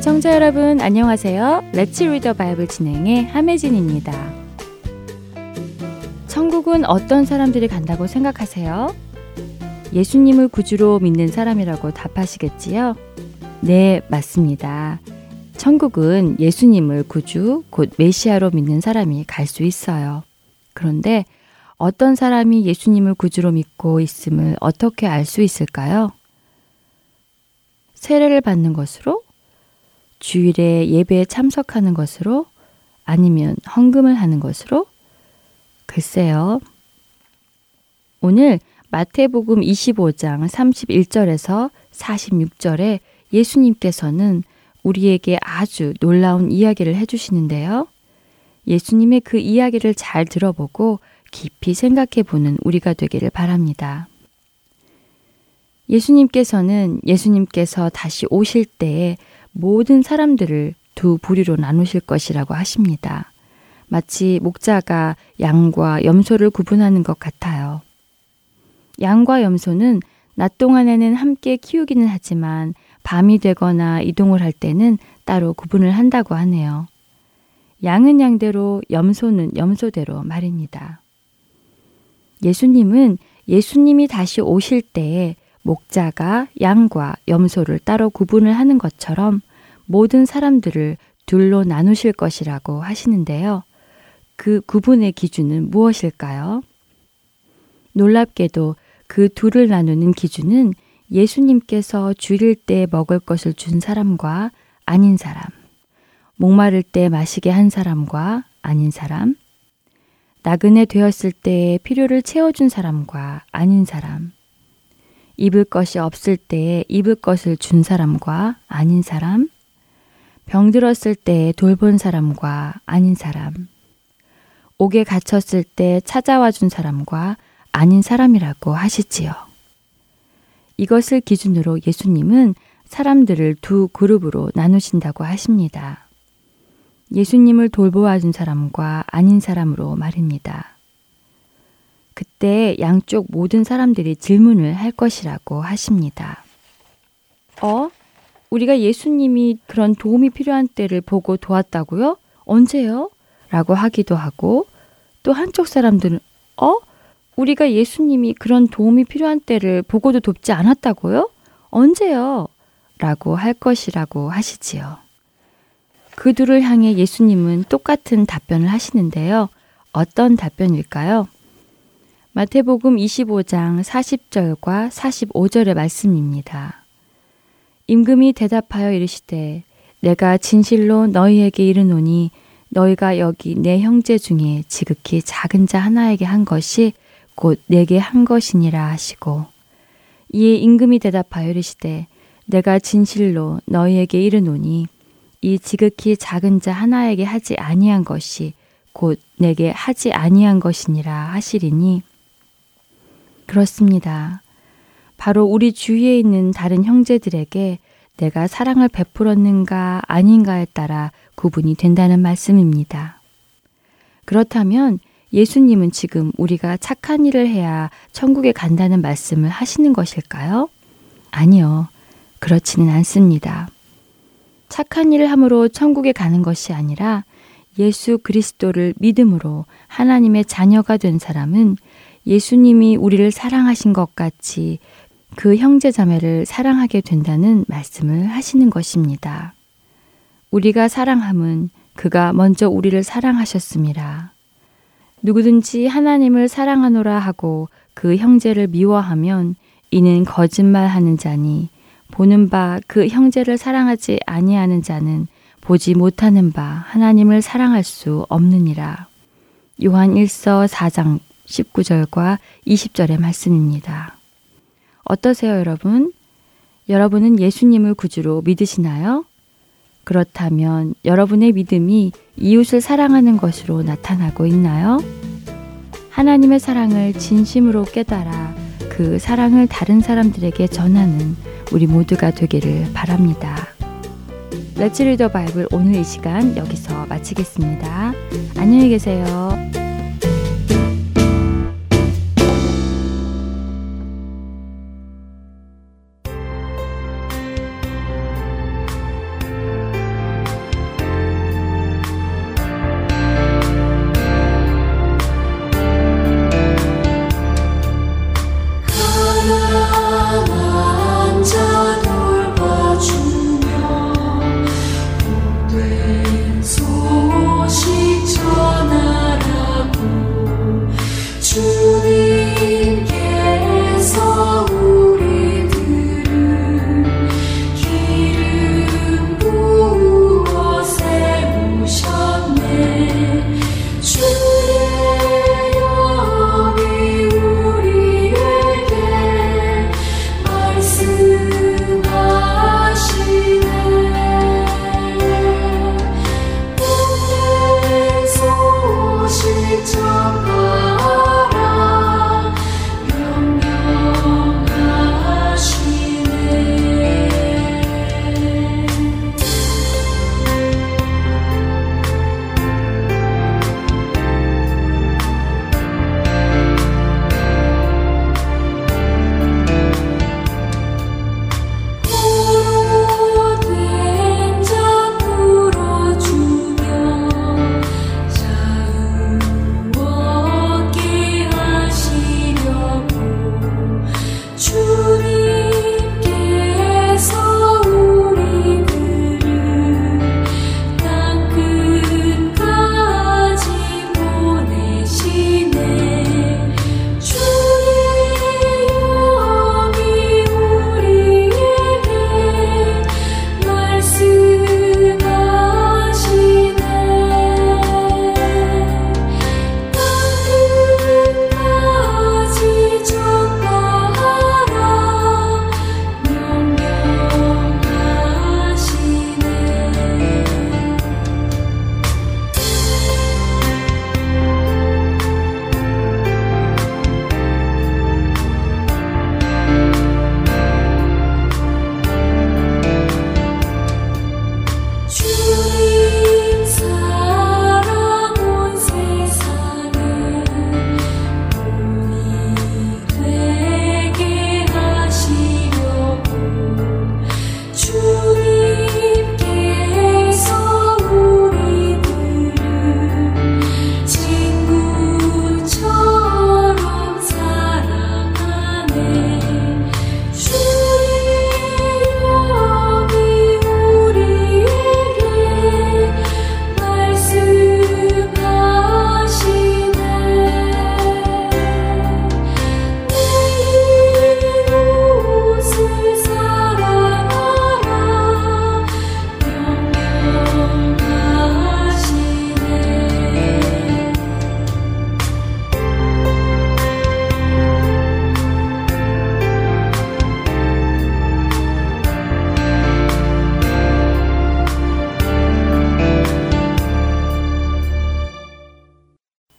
애청자 여러분 안녕하세요. 레츠 리더 바이블 진행의 함혜진입니다. 천국은 어떤 사람들이 간다고 생각하세요? 예수님을 구주로 믿는 사람이라고 답하시겠지요? 네, 맞습니다. 천국은 예수님을 구주, 곧 메시아로 믿는 사람이 갈 수 있어요. 그런데 어떤 사람이 예수님을 구주로 믿고 있음을 어떻게 알 수 있을까요? 세례를 받는 것으로? 주일에 예배에 참석하는 것으로? 아니면 헌금을 하는 것으로? 글쎄요. 오늘 마태복음 25장 31절에서 46절에 예수님께서는 우리에게 아주 놀라운 이야기를 해주시는데요. 예수님의 그 이야기를 잘 들어보고 깊이 생각해 보는 우리가 되기를 바랍니다. 예수님께서는 예수님께서 다시 오실 때에 모든 사람들을 두 부류로 나누실 것이라고 하십니다. 마치 목자가 양과 염소를 구분하는 것 같아요. 양과 염소는 낮 동안에는 함께 키우기는 하지만 밤이 되거나 이동을 할 때는 따로 구분을 한다고 하네요. 양은 양대로, 염소는 염소대로 말입니다. 예수님은 예수님이 다시 오실 때에 목자가 양과 염소를 따로 구분을 하는 것처럼 모든 사람들을 둘로 나누실 것이라고 하시는데요. 그 구분의 기준은 무엇일까요? 놀랍게도 그 둘을 나누는 기준은 예수님께서 줄일 때 먹을 것을 준 사람과 아닌 사람, 목마를 때 마시게 한 사람과 아닌 사람, 나그네 되었을 때 필요를 채워준 사람과 아닌 사람, 입을 것이 없을 때 입을 것을 준 사람과 아닌 사람, 병들었을 때 돌본 사람과 아닌 사람, 옥에 갇혔을 때 찾아와 준 사람과 아닌 사람이라고 하시지요. 이것을 기준으로 예수님은 사람들을 두 그룹으로 나누신다고 하십니다. 예수님을 돌보아 준 사람과 아닌 사람으로 말입니다. 그때 양쪽 모든 사람들이 질문을 할 것이라고 하십니다. 어? 우리가 예수님이 그런 도움이 필요한 때를 보고 도왔다고요? 언제요? 라고 하기도 하고 또 한쪽 사람들은 어? 우리가 예수님이 그런 도움이 필요한 때를 보고도 돕지 않았다고요? 언제요? 라고 할 것이라고 하시지요. 그 둘을 향해 예수님은 똑같은 답변을 하시는데요. 어떤 답변일까요? 마태복음 25장 40절과 45절의 말씀입니다. 임금이 대답하여 이르시되 내가 진실로 너희에게 이르노니 너희가 여기 내 형제 중에 지극히 작은 자 하나에게 한 것이 곧 내게 한 것이니라 하시고 이에 임금이 대답하여 이르시되 내가 진실로 너희에게 이르노니 이 지극히 작은 자 하나에게 하지 아니한 것이 곧 내게 하지 아니한 것이니라 하시리니 그렇습니다. 바로 우리 주위에 있는 다른 형제들에게 내가 사랑을 베풀었는가 아닌가에 따라 구분이 된다는 말씀입니다. 그렇다면 예수님은 지금 우리가 착한 일을 해야 천국에 간다는 말씀을 하시는 것일까요? 아니요. 그렇지는 않습니다. 착한 일을 함으로 천국에 가는 것이 아니라 예수 그리스도를 믿음으로 하나님의 자녀가 된 사람은 예수님이 우리를 사랑하신 것 같이 그 형제 자매를 사랑하게 된다는 말씀을 하시는 것입니다. 우리가 사랑함은 그가 먼저 우리를 사랑하셨습니다. 누구든지 하나님을 사랑하노라 하고 그 형제를 미워하면 이는 거짓말하는 자니 보는 바 그 형제를 사랑하지 아니하는 자는 보지 못하는 바 하나님을 사랑할 수 없느니라. 요한 1서 4장 19절과 20절의 말씀입니다. 어떠세요, 여러분? 여러분은 예수님을 구주로 믿으시나요? 그렇다면 여러분의 믿음이 이웃을 사랑하는 것으로 나타나고 있나요? 하나님의 사랑을 진심으로 깨달아 그 사랑을 다른 사람들에게 전하는 우리 모두가 되기를 바랍니다. 레츠 리더 바이블 오늘 이 시간 여기서 마치겠습니다. 안녕히 계세요.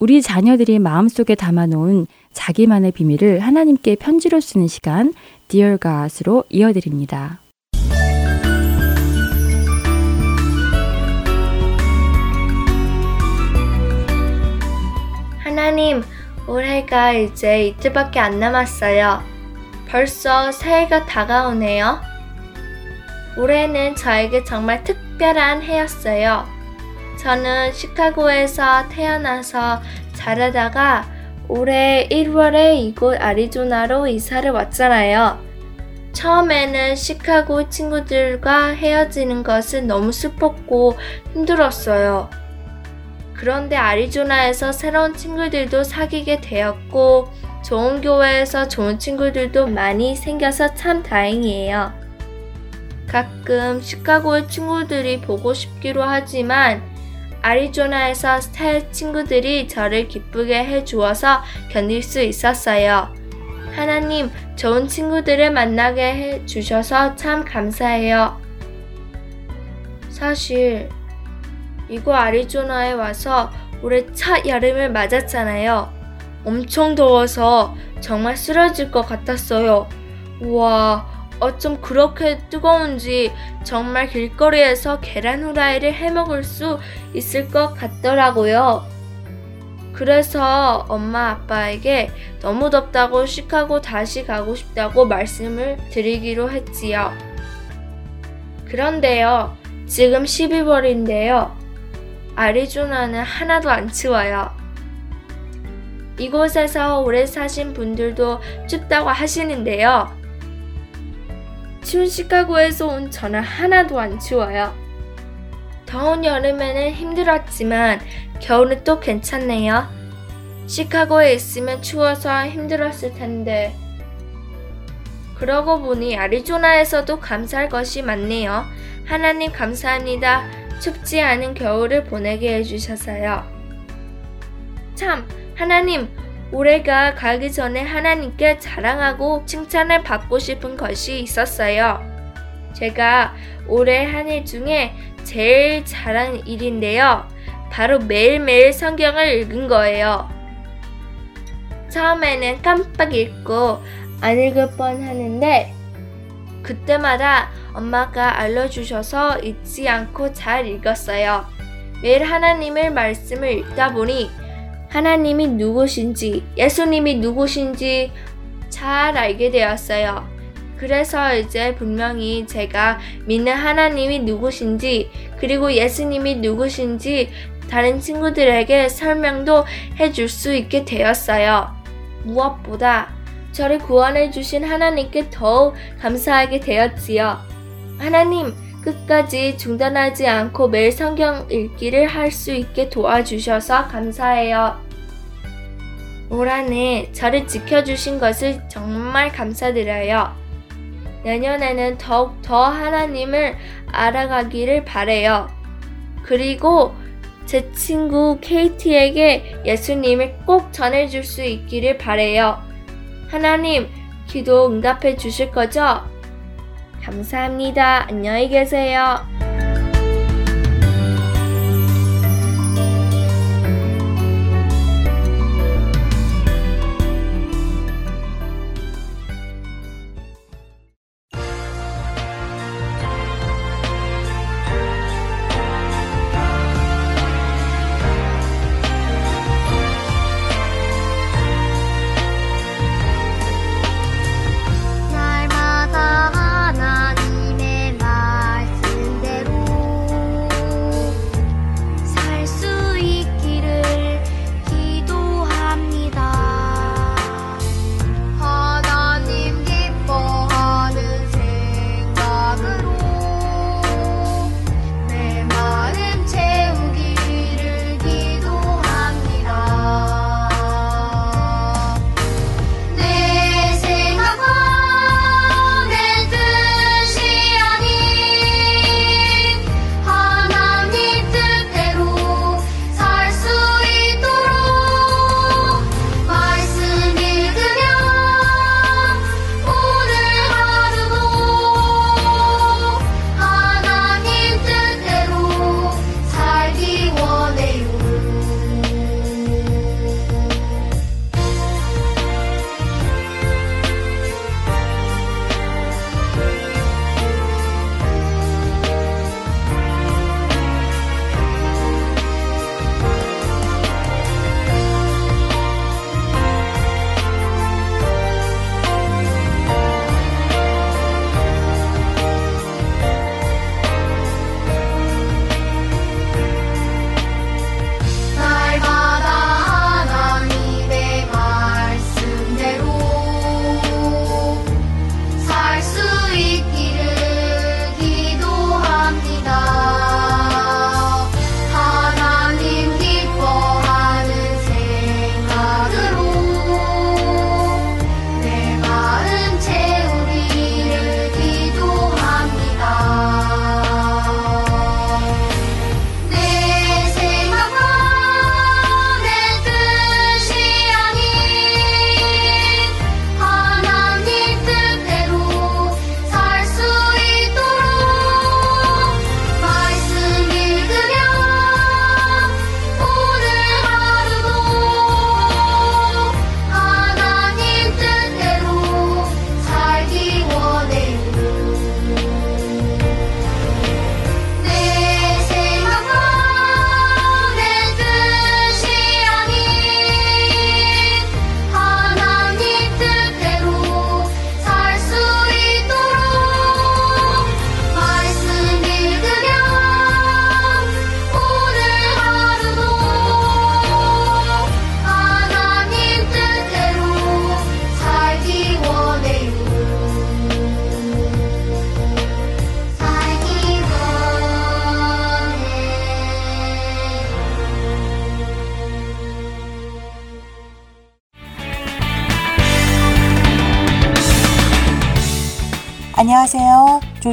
우리 자녀들이 마음속에 담아놓은 자기만의 비밀을 하나님께 편지로 쓰는 시간 Dear God으로 이어드립니다. 하나님, 올해가 이제 이틀밖에 안 남았어요. 벌써 새해가 다가오네요. 올해는 저에게 정말 특별한 해였어요. 저는 시카고에서 태어나서 자라다가 올해 1월에 이곳 아리조나로 이사를 왔잖아요. 처음에는 시카고 친구들과 헤어지는 것은 너무 슬펐고 힘들었어요. 그런데 아리조나에서 새로운 친구들도 사귀게 되었고, 좋은 교회에서 좋은 친구들도 많이 생겨서 참 다행이에요. 가끔 시카고의 친구들이 보고 싶기로 하지만 아리조나에서 새 친구들이 저를 기쁘게 해 주어서 견딜 수 있었어요. 하나님, 좋은 친구들을 만나게 해 주셔서 참 감사해요. 사실, 이거 아리조나에 와서 올해 첫 여름을 맞았잖아요. 엄청 더워서 정말 쓰러질 것 같았어요. 우와, 어쩜 그렇게 뜨거운지 정말 길거리에서 계란 후라이를 해 먹을 수 있을 것 같더라고요. 그래서 엄마 아빠에게 너무 덥다고 시카고 다시 가고 싶다고 말씀을 드리기로 했지요. 그런데요, 지금 12월인데요. 아리조나는 하나도 안 추워요. 이곳에서 오래 사신 분들도 춥다고 하시는데요. 추운 시카고에서 온 저는 하나도 안 추워요. 더운 여름에는 힘들었지만 겨울은 또 괜찮네요. 시카고에 있으면 추워서 힘들었을 텐데. 그러고 보니 아리조나에서도 감사할 것이 많네요. 하나님 감사합니다. 춥지 않은 겨울을 보내게 해주셔서요. 참, 하나님, 올해가 가기 전에 하나님께 자랑하고 칭찬을 받고 싶은 것이 있었어요. 제가 올해 한해 중에 제일 잘한 일인데요. 바로 매일매일 성경을 읽은 거예요. 처음에는 깜빡 읽고 안 읽을 뻔 하는데 그때마다 엄마가 알려주셔서 잊지 않고 잘 읽었어요. 매일 하나님의 말씀을 읽다 보니 하나님이 누구신지, 예수님이 누구신지 잘 알게 되었어요. 그래서 이제 분명히 제가 믿는 하나님이 누구신지, 그리고 예수님이 누구신지 다른 친구들에게 설명도 해줄 수 있게 되었어요. 무엇보다 저를 구원해 주신 하나님께 더욱 감사하게 되었지요. 하나님, 끝까지 중단하지 않고 매일 성경 읽기를 할 수 있게 도와주셔서 감사해요. 올 한해 저를 지켜주신 것을 정말 감사드려요. 내년에는 더욱 더 하나님을 알아가기를 바래요. 그리고 제 친구 케이티에게 예수님을 꼭 전해줄 수 있기를 바래요. 하나님, 기도 응답해 주실 거죠? 감사합니다. 안녕히 계세요.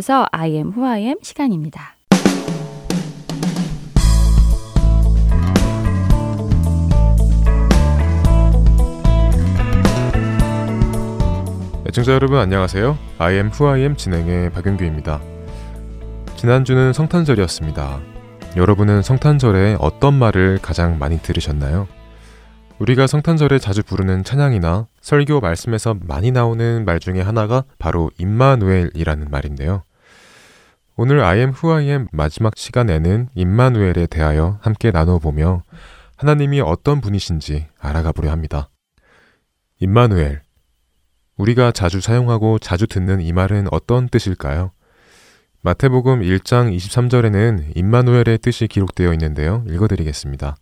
이어서 I am who I am 시간입니다. 애청자 여러분 안녕하세요. I am who I am 진행의 박윤규입니다. 지난주는 성탄절이었습니다. 여러분은 성탄절에 어떤 말을 가장 많이 들으셨나요? 우리가 성탄절에 자주 부르는 찬양이나 설교 말씀에서 많이 나오는 말 중에 하나가 바로 임마누엘이라는 말인데요. 오늘 I am who I am 마지막 시간에는 임마누엘에 대하여 함께 나눠보며 하나님이 어떤 분이신지 알아가 보려 합니다. 임마누엘. 우리가 자주 사용하고 자주 듣는 이 말은 어떤 뜻일까요? 마태복음 1장 23절에는 임마누엘의 뜻이 기록되어 있는데요. 읽어드리겠습니다.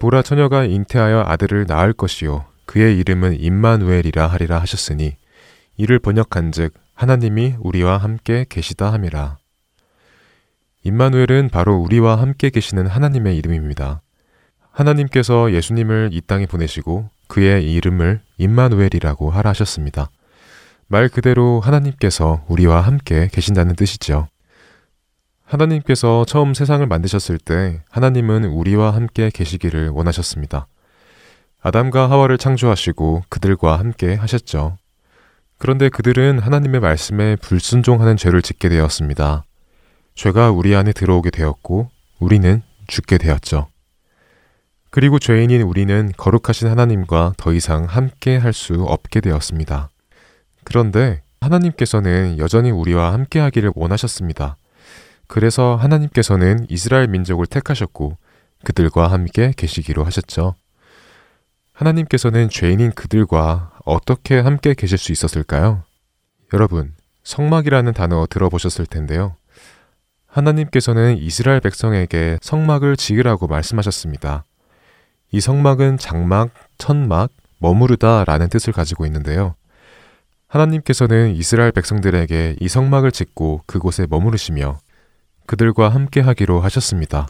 보라 처녀가 잉태하여 아들을 낳을 것이요 그의 이름은 임마누엘이라 하리라 하셨으니 이를 번역한즉 하나님이 우리와 함께 계시다 함이라. 임마누엘은 바로 우리와 함께 계시는 하나님의 이름입니다. 하나님께서 예수님을 이 땅에 보내시고 그의 이름을 임마누엘이라고 하라 하셨습니다. 말 그대로 하나님께서 우리와 함께 계신다는 뜻이죠. 하나님께서 처음 세상을 만드셨을 때 하나님은 우리와 함께 계시기를 원하셨습니다. 아담과 하와를 창조하시고 그들과 함께 하셨죠. 그런데 그들은 하나님의 말씀에 불순종하는 죄를 짓게 되었습니다. 죄가 우리 안에 들어오게 되었고 우리는 죽게 되었죠. 그리고 죄인인 우리는 거룩하신 하나님과 더 이상 함께 할 수 없게 되었습니다. 그런데 하나님께서는 여전히 우리와 함께 하기를 원하셨습니다. 그래서 하나님께서는 이스라엘 민족을 택하셨고 그들과 함께 계시기로 하셨죠. 하나님께서는 죄인인 그들과 어떻게 함께 계실 수 있었을까요? 여러분, 성막이라는 단어 들어보셨을 텐데요. 하나님께서는 이스라엘 백성에게 성막을 지으라고 말씀하셨습니다. 이 성막은 장막, 천막, 머무르다 라는 뜻을 가지고 있는데요. 하나님께서는 이스라엘 백성들에게 이 성막을 짓고 그곳에 머무르시며 그들과 함께 하기로 하셨습니다.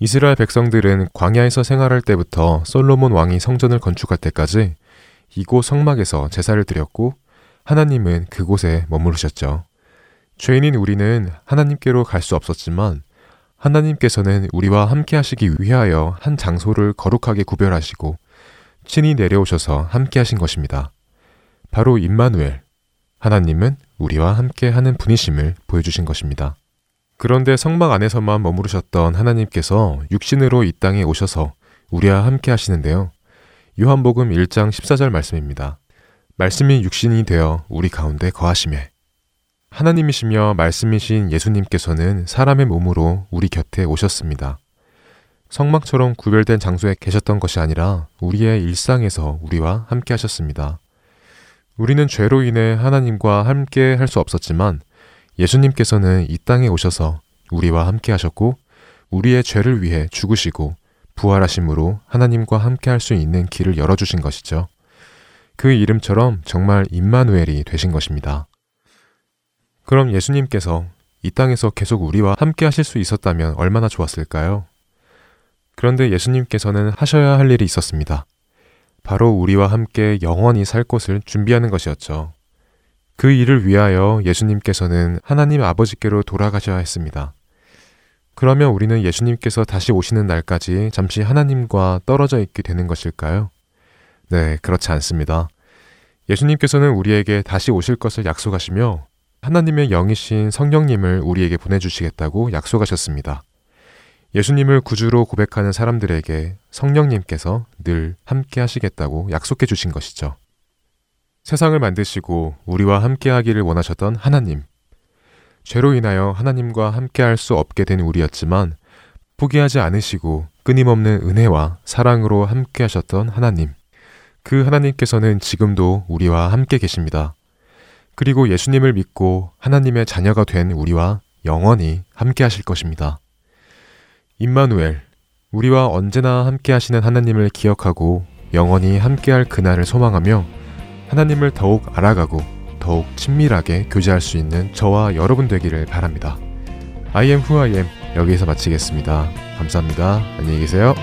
이스라엘 백성들은 광야에서 생활할 때부터 솔로몬 왕이 성전을 건축할 때까지 이곳 성막에서 제사를 드렸고 하나님은 그곳에 머무르셨죠. 죄인인 우리는 하나님께로 갈 수 없었지만 하나님께서는 우리와 함께 하시기 위하여 한 장소를 거룩하게 구별하시고 친히 내려오셔서 함께 하신 것입니다. 바로 임마누엘. 하나님은 우리와 함께 하는 분이심을 보여주신 것입니다. 그런데 성막 안에서만 머무르셨던 하나님께서 육신으로 이 땅에 오셔서 우리와 함께 하시는데요. 요한복음 1장 14절 말씀입니다. 말씀이 육신이 되어 우리 가운데 거하심에 하나님이시며 말씀이신 예수님께서는 사람의 몸으로 우리 곁에 오셨습니다. 성막처럼 구별된 장소에 계셨던 것이 아니라 우리의 일상에서 우리와 함께 하셨습니다. 우리는 죄로 인해 하나님과 함께 할 수 없었지만 예수님께서는 이 땅에 오셔서 우리와 함께 하셨고 우리의 죄를 위해 죽으시고 부활하심으로 하나님과 함께 할 수 있는 길을 열어주신 것이죠. 그 이름처럼 정말 임마누엘이 되신 것입니다. 그럼 예수님께서 이 땅에서 계속 우리와 함께 하실 수 있었다면 얼마나 좋았을까요? 그런데 예수님께서는 하셔야 할 일이 있었습니다. 바로 우리와 함께 영원히 살 곳을 준비하는 것이었죠. 그 일을 위하여 예수님께서는 하나님 아버지께로 돌아가셔야 했습니다. 그러면 우리는 예수님께서 다시 오시는 날까지 잠시 하나님과 떨어져 있게 되는 것일까요? 네, 그렇지 않습니다. 예수님께서는 우리에게 다시 오실 것을 약속하시며 하나님의 영이신 성령님을 우리에게 보내주시겠다고 약속하셨습니다. 예수님을 구주로 고백하는 사람들에게 성령님께서 늘 함께 하시겠다고 약속해 주신 것이죠. 세상을 만드시고 우리와 함께 하기를 원하셨던 하나님. 죄로 인하여 하나님과 함께 할 수 없게 된 우리였지만 포기하지 않으시고 끊임없는 은혜와 사랑으로 함께 하셨던 하나님. 그 하나님께서는 지금도 우리와 함께 계십니다. 그리고 예수님을 믿고 하나님의 자녀가 된 우리와 영원히 함께 하실 것입니다. 임마누엘, 우리와 언제나 함께 하시는 하나님을 기억하고 영원히 함께 할 그날을 소망하며 하나님을 더욱 알아가고 더욱 친밀하게 교제할 수 있는 저와 여러분 되기를 바랍니다. I am who I am 여기에서 마치겠습니다. 감사합니다. 안녕히 계세요.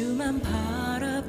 주만 바라봅니다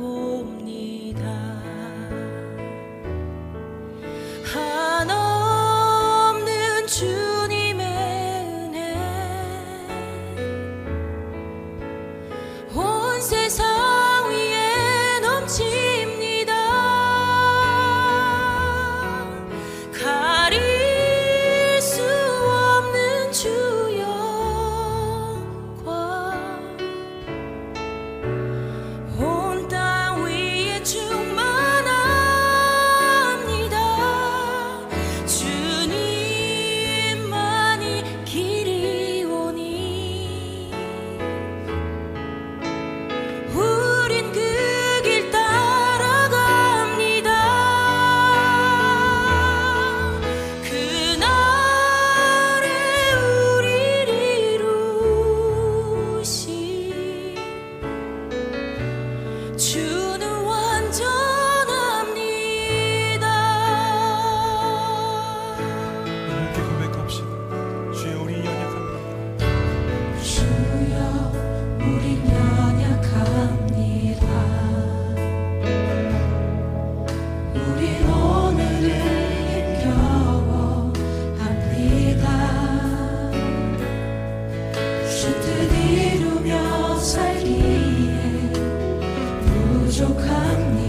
就看你。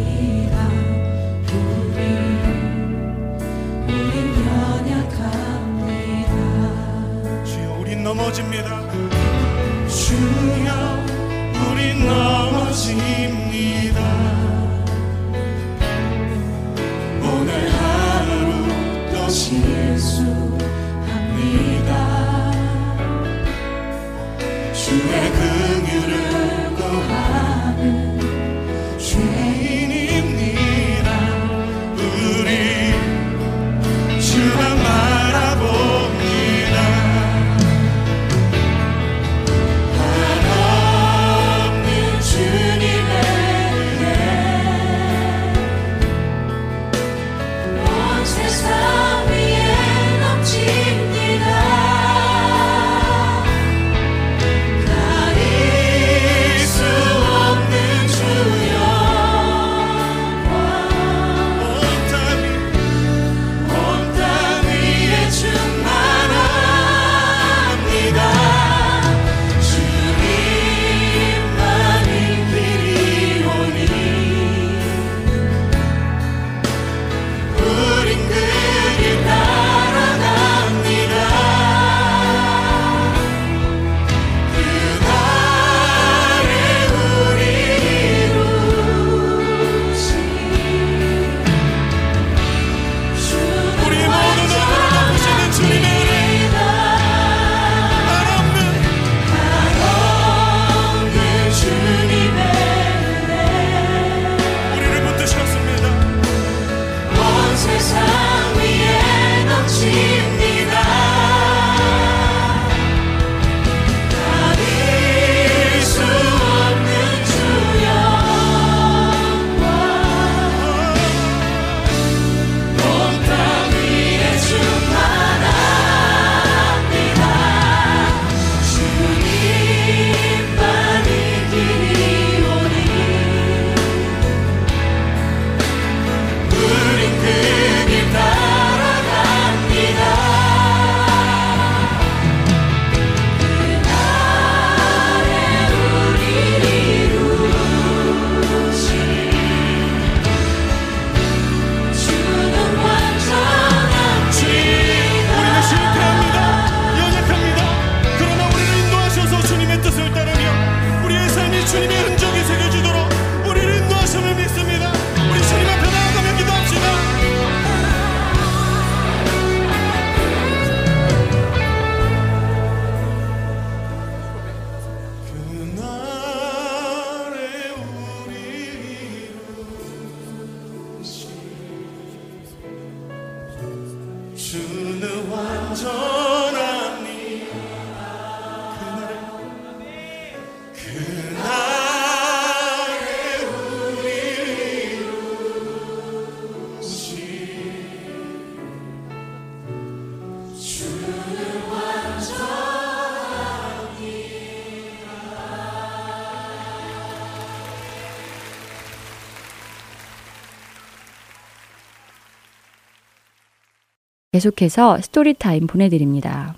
계속해서 Story Time 보내드립니다.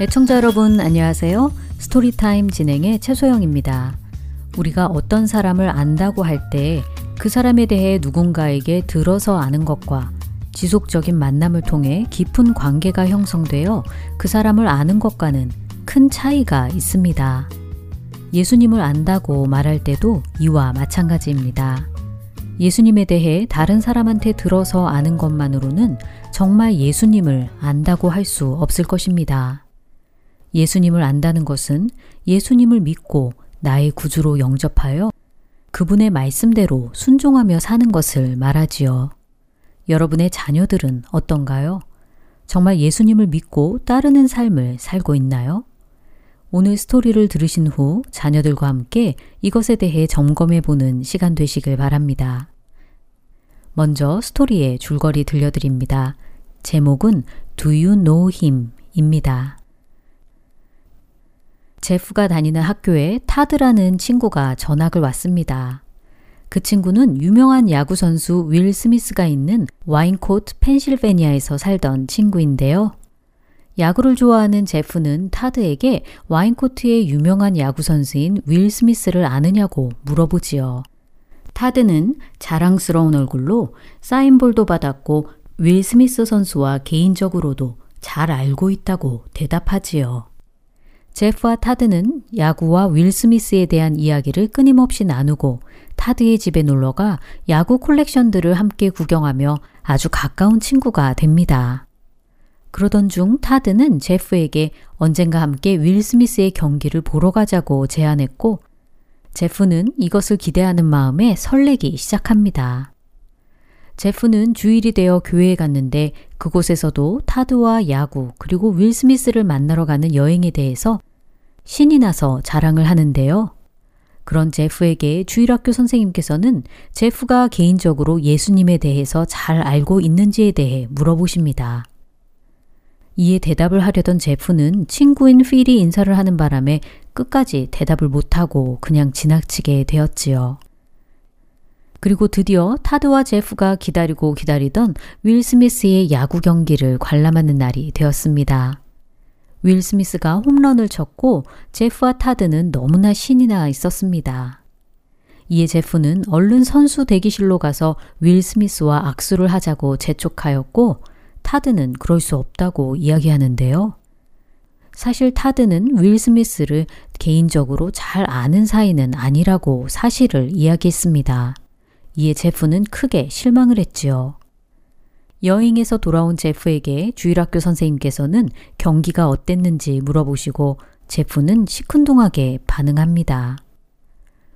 애청자 여러분 안녕하세요. Story Time 진행의 최소영입니다. 우리가 어떤 사람을 안다고 할 때 그 사람에 대해 누군가에게 들어서 아는 것과 지속적인 만남을 통해 깊은 관계가 형성되어 그 사람을 아는 것과는 큰 차이가 있습니다. 예수님을 안다고 말할 때도 이와 마찬가지입니다. 예수님에 대해 다른 사람한테 들어서 아는 것만으로는 정말 예수님을 안다고 할 수 없을 것입니다. 예수님을 안다는 것은 예수님을 믿고 나의 구주로 영접하여 그분의 말씀대로 순종하며 사는 것을 말하지요. 여러분의 자녀들은 어떤가요? 정말 예수님을 믿고 따르는 삶을 살고 있나요? 오늘 스토리를 들으신 후 자녀들과 함께 이것에 대해 점검해 보는 시간 되시길 바랍니다. 먼저 스토리의 줄거리 들려드립니다. 제목은 Do You Know Him? 입니다. 제프가 다니는 학교에 타드라는 친구가 전학을 왔습니다. 그 친구는 유명한 야구 선수 윌 스미스가 있는 와인코트 펜실베니아에서 살던 친구인데요. 야구를 좋아하는 제프는 타드에게 와인코트의 유명한 야구 선수인 윌 스미스를 아느냐고 물어보지요. 타드는 자랑스러운 얼굴로 사인볼도 받았고 윌 스미스 선수와 개인적으로도 잘 알고 있다고 대답하지요. 제프와 타드는 야구와 윌 스미스에 대한 이야기를 끊임없이 나누고 타드의 집에 놀러가 야구 콜렉션들을 함께 구경하며 아주 가까운 친구가 됩니다. 그러던 중 타드는 제프에게 언젠가 함께 윌 스미스의 경기를 보러 가자고 제안했고 제프는 이것을 기대하는 마음에 설레기 시작합니다. 제프는 주일이 되어 교회에 갔는데 그곳에서도 타드와 야구 그리고 윌 스미스를 만나러 가는 여행에 대해서 신이 나서 자랑을 하는데요. 그런 제프에게 주일학교 선생님께서는 제프가 개인적으로 예수님에 대해서 잘 알고 있는지에 대해 물어보십니다. 이에 대답을 하려던 제프는 친구인 필이 인사를 하는 바람에 끝까지 대답을 못하고 그냥 지나치게 되었지요. 그리고 드디어 타드와 제프가 기다리고 기다리던 윌 스미스의 야구 경기를 관람하는 날이 되었습니다. 윌 스미스가 홈런을 쳤고 제프와 타드는 너무나 신이 나 있었습니다. 이에 제프는 얼른 선수 대기실로 가서 윌 스미스와 악수를 하자고 재촉하였고 타드는 그럴 수 없다고 이야기하는데요. 사실 타드는 윌 스미스를 개인적으로 잘 아는 사이는 아니라고 사실을 이야기했습니다. 이에 제프는 크게 실망을 했지요. 여행에서 돌아온 제프에게 주일학교 선생님께서는 경기가 어땠는지 물어보시고 제프는 시큰둥하게 반응합니다.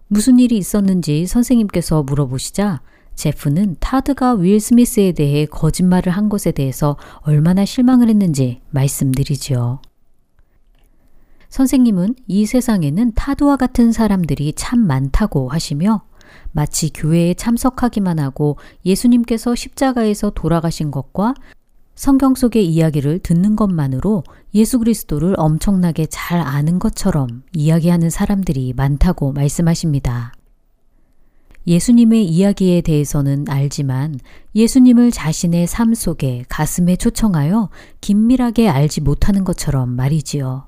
무슨 일이 있었는지 선생님께서 물어보시자 제프는 타드가 윌 스미스에 대해 거짓말을 한 것에 대해서 얼마나 실망을 했는지 말씀드리지요. 선생님은 이 세상에는 타드와 같은 사람들이 참 많다고 하시며 마치 교회에 참석하기만 하고 예수님께서 십자가에서 돌아가신 것과 성경 속의 이야기를 듣는 것만으로 예수 그리스도를 엄청나게 잘 아는 것처럼 이야기하는 사람들이 많다고 말씀하십니다. 예수님의 이야기에 대해서는 알지만 예수님을 자신의 삶 속에 가슴에 초청하여 긴밀하게 알지 못하는 것처럼 말이지요.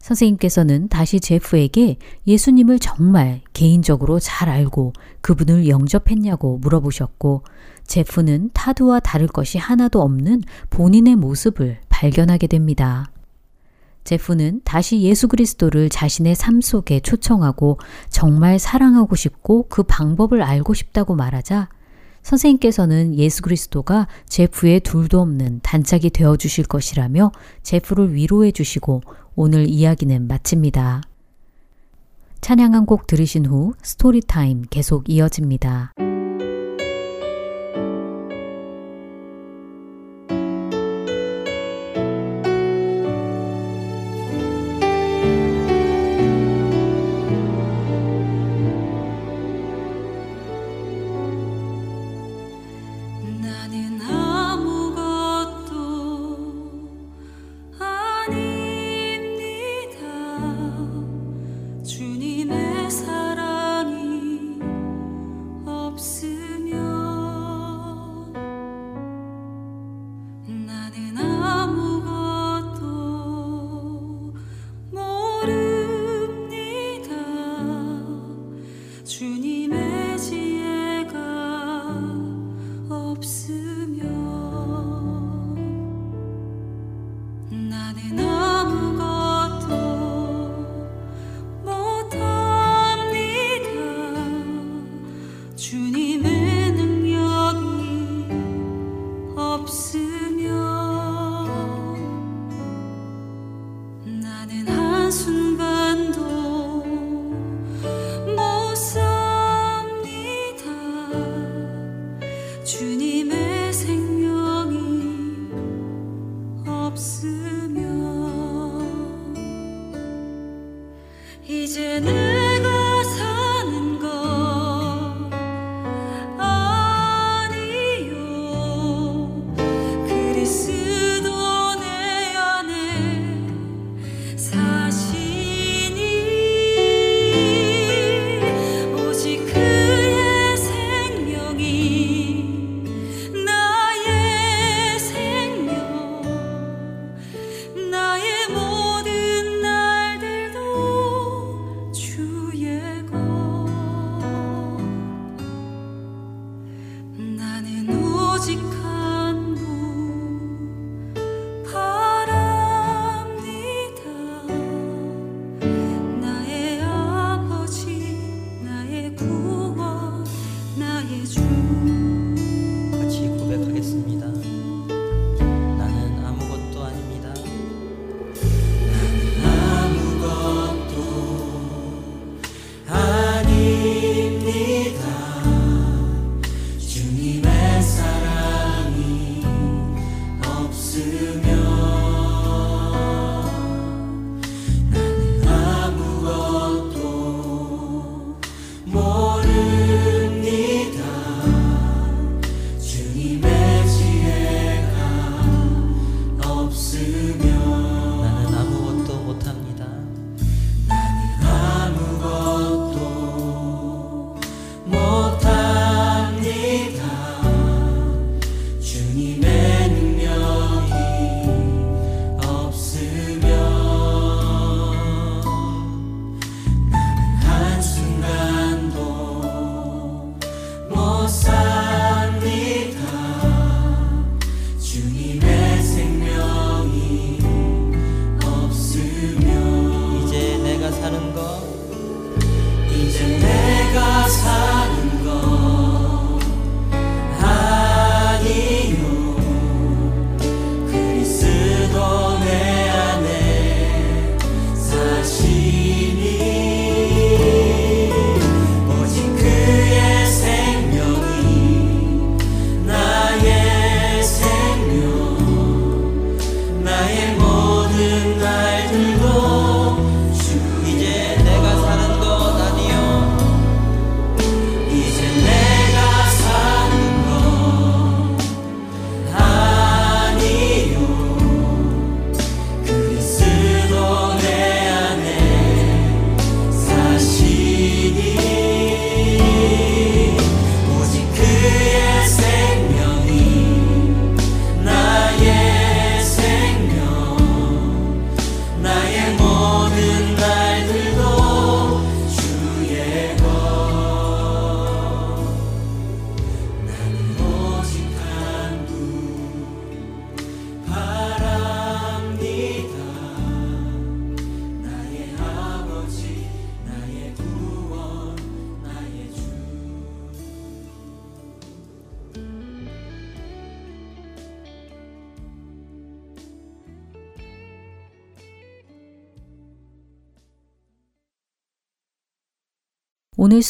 선생님께서는 다시 제프에게 예수님을 정말 개인적으로 잘 알고 그분을 영접했냐고 물어보셨고, 제프는 타두와 다를 것이 하나도 없는 본인의 모습을 발견하게 됩니다. 제프는 다시 예수 그리스도를 자신의 삶 속에 초청하고 정말 사랑하고 싶고 그 방법을 알고 싶다고 말하자 선생님께서는 예수 그리스도가 제프의 둘도 없는 단짝이 되어 주실 것이라며 제프를 위로해 주시고 오늘 이야기는 마칩니다. 찬양 한 곡 들으신 후 Story Time 계속 이어집니다. 같이 고백하겠습니다.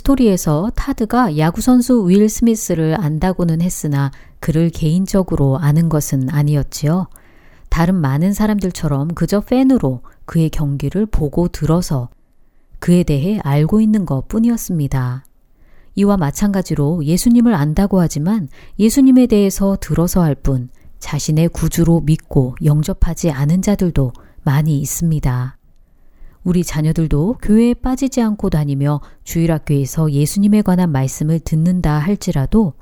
스토리에서 타드가 야구선수 윌 스미스를 안다고는 했으나 그를 개인적으로 아는 것은 아니었지요. 다른 많은 사람들처럼 그저 팬으로 그의 경기를 보고 들어서 그에 대해 알고 있는 것 뿐이었습니다. 이와 마찬가지로 예수님을 안다고 하지만 예수님에 대해서 들어서 할 뿐 자신의 구주로 믿고 영접하지 않은 자들도 많이 있습니다. 우리 자녀들도 교회에 빠지지 않고 다니며 주일학교에서 예수님에 관한 말씀을 듣는다 할지라도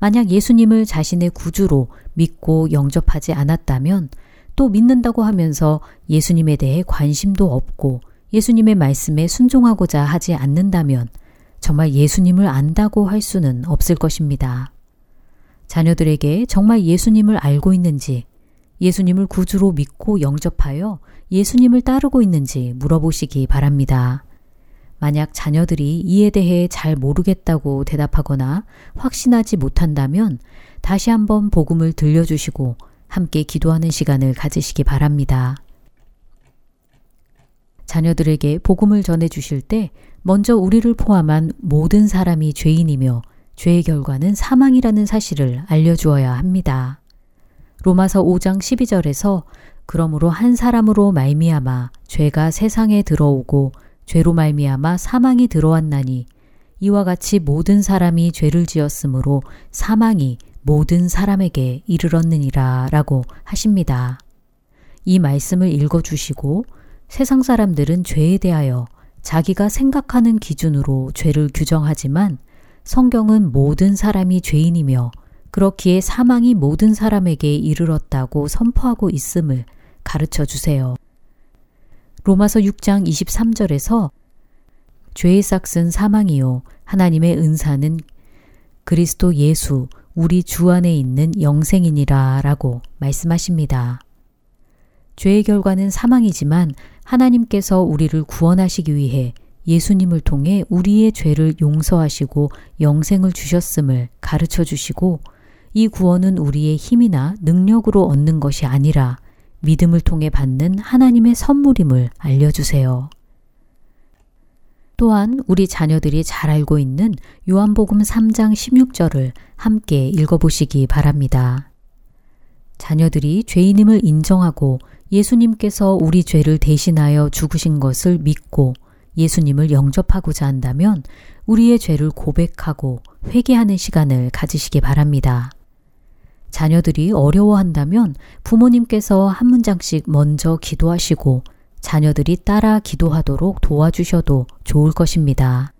만약 예수님을 자신의 구주로 믿고 영접하지 않았다면 또 믿는다고 하면서 예수님에 대해 관심도 없고 예수님의 말씀에 순종하고자 하지 않는다면 정말 예수님을 안다고 할 수는 없을 것입니다. 자녀들에게 정말 예수님을 알고 있는지, 예수님을 구주로 믿고 영접하여 예수님을 따르고 있는지 물어보시기 바랍니다. 만약 자녀들이 이에 대해 잘 모르겠다고 대답하거나 확신하지 못한다면 다시 한번 복음을 들려주시고 함께 기도하는 시간을 가지시기 바랍니다. 자녀들에게 복음을 전해 주실 때 먼저 우리를 포함한 모든 사람이 죄인이며 죄의 결과는 사망이라는 사실을 알려주어야 합니다. 로마서 5장 12절에서 그러므로 한 사람으로 말미암아 죄가 세상에 들어오고 죄로 말미암아 사망이 들어왔나니 이와 같이 모든 사람이 죄를 지었으므로 사망이 모든 사람에게 이르렀느니라 라고 하십니다. 이 말씀을 읽어 주시고 세상 사람들은 죄에 대하여 자기가 생각하는 기준으로 죄를 규정하지만 성경은 모든 사람이 죄인이며 그렇기에 사망이 모든 사람에게 이르렀다고 선포하고 있음을 가르쳐 주세요. 로마서 6장 23절에서 죄의 싹은 사망이요 하나님의 은사는 그리스도 예수 우리 주 안에 있는 영생이니라 라고 말씀하십니다. 죄의 결과는 사망이지만 하나님께서 우리를 구원하시기 위해 예수님을 통해 우리의 죄를 용서하시고 영생을 주셨음을 가르쳐 주시고 이 구원은 우리의 힘이나 능력으로 얻는 것이 아니라 믿음을 통해 받는 하나님의 선물임을 알려주세요. 또한 우리 자녀들이 잘 알고 있는 요한복음 3장 16절을 함께 읽어보시기 바랍니다. 자녀들이 죄인임을 인정하고 예수님께서 우리 죄를 대신하여 죽으신 것을 믿고 예수님을 영접하고자 한다면 우리의 죄를 고백하고 회개하는 시간을 가지시기 바랍니다. 자녀들이 어려워한다면 부모님께서 한 문장씩 먼저 기도하시고 자녀들이 따라 기도하도록 도와주셔도 좋을 것입니다.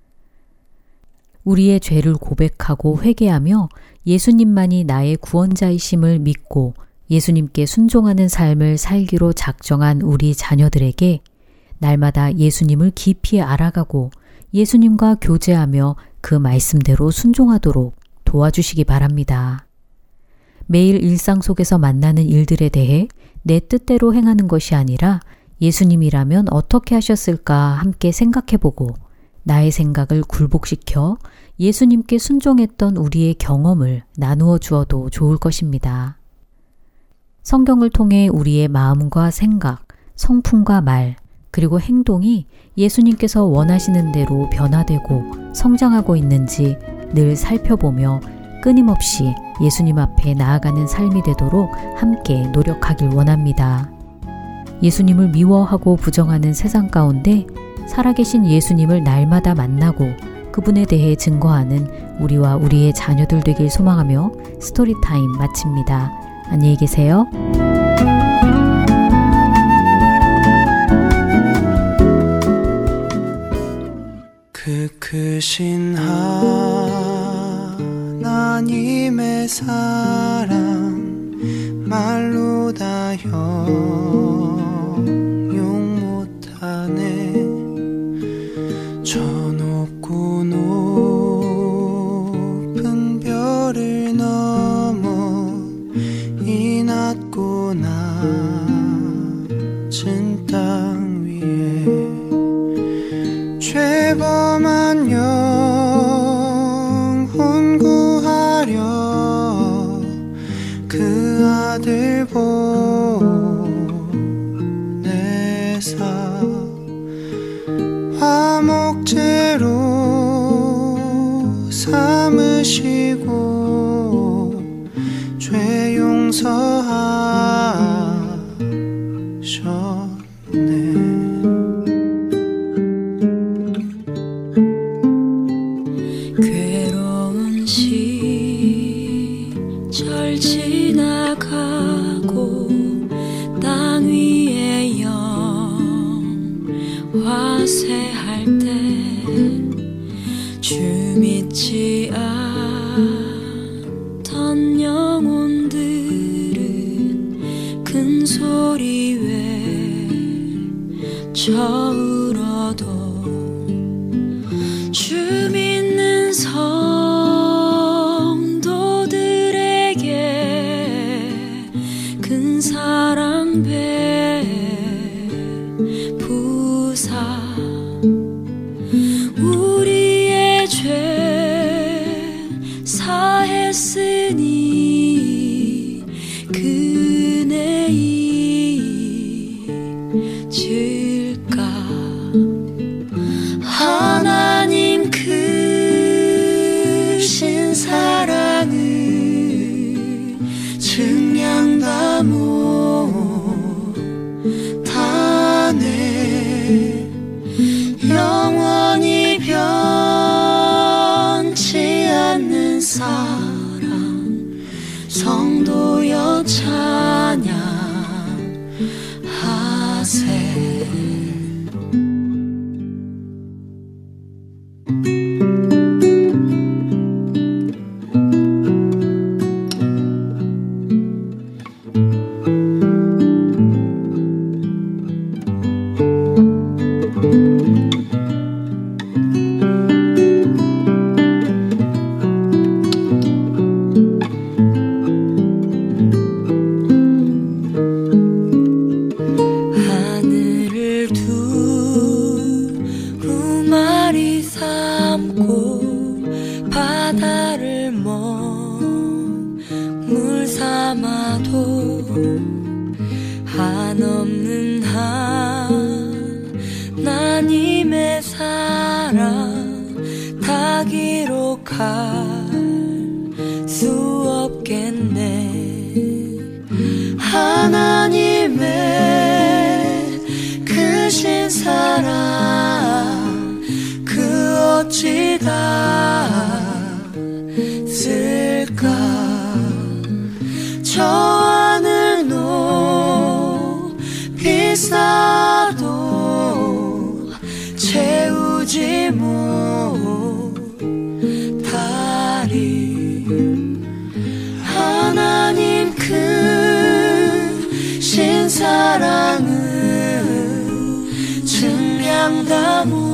우리의 죄를 고백하고 회개하며 예수님만이 나의 구원자이심을 믿고 예수님께 순종하는 삶을 살기로 작정한 우리 자녀들에게 날마다 예수님을 깊이 알아가고 예수님과 교제하며 그 말씀대로 순종하도록 도와주시기 바랍니다. 매일 일상 속에서 만나는 일들에 대해 내 뜻대로 행하는 것이 아니라 예수님이라면 어떻게 하셨을까 함께 생각해 보고 나의 생각을 굴복시켜 예수님께 순종했던 우리의 경험을 나누어 주어도 좋을 것입니다. 성경을 통해 우리의 마음과 생각, 성품과 말, 그리고 행동이 예수님께서 원하시는 대로 변화되고 성장하고 있는지 늘 살펴보며 끊임없이 예수님 앞에 나아가는 삶이 되도록 함께 노력하길 원합니다. 예수님을 미워하고 부정하는 세상 가운데 살아계신 예수님을 날마다 만나고 그분에 대해 증거하는 우리와 우리의 자녀들 되길 소망하며 스토리타임 마칩니다. 안녕히 계세요. 그 크신 하 나님의 사랑 말로 다 형용 못하네. 저 amor.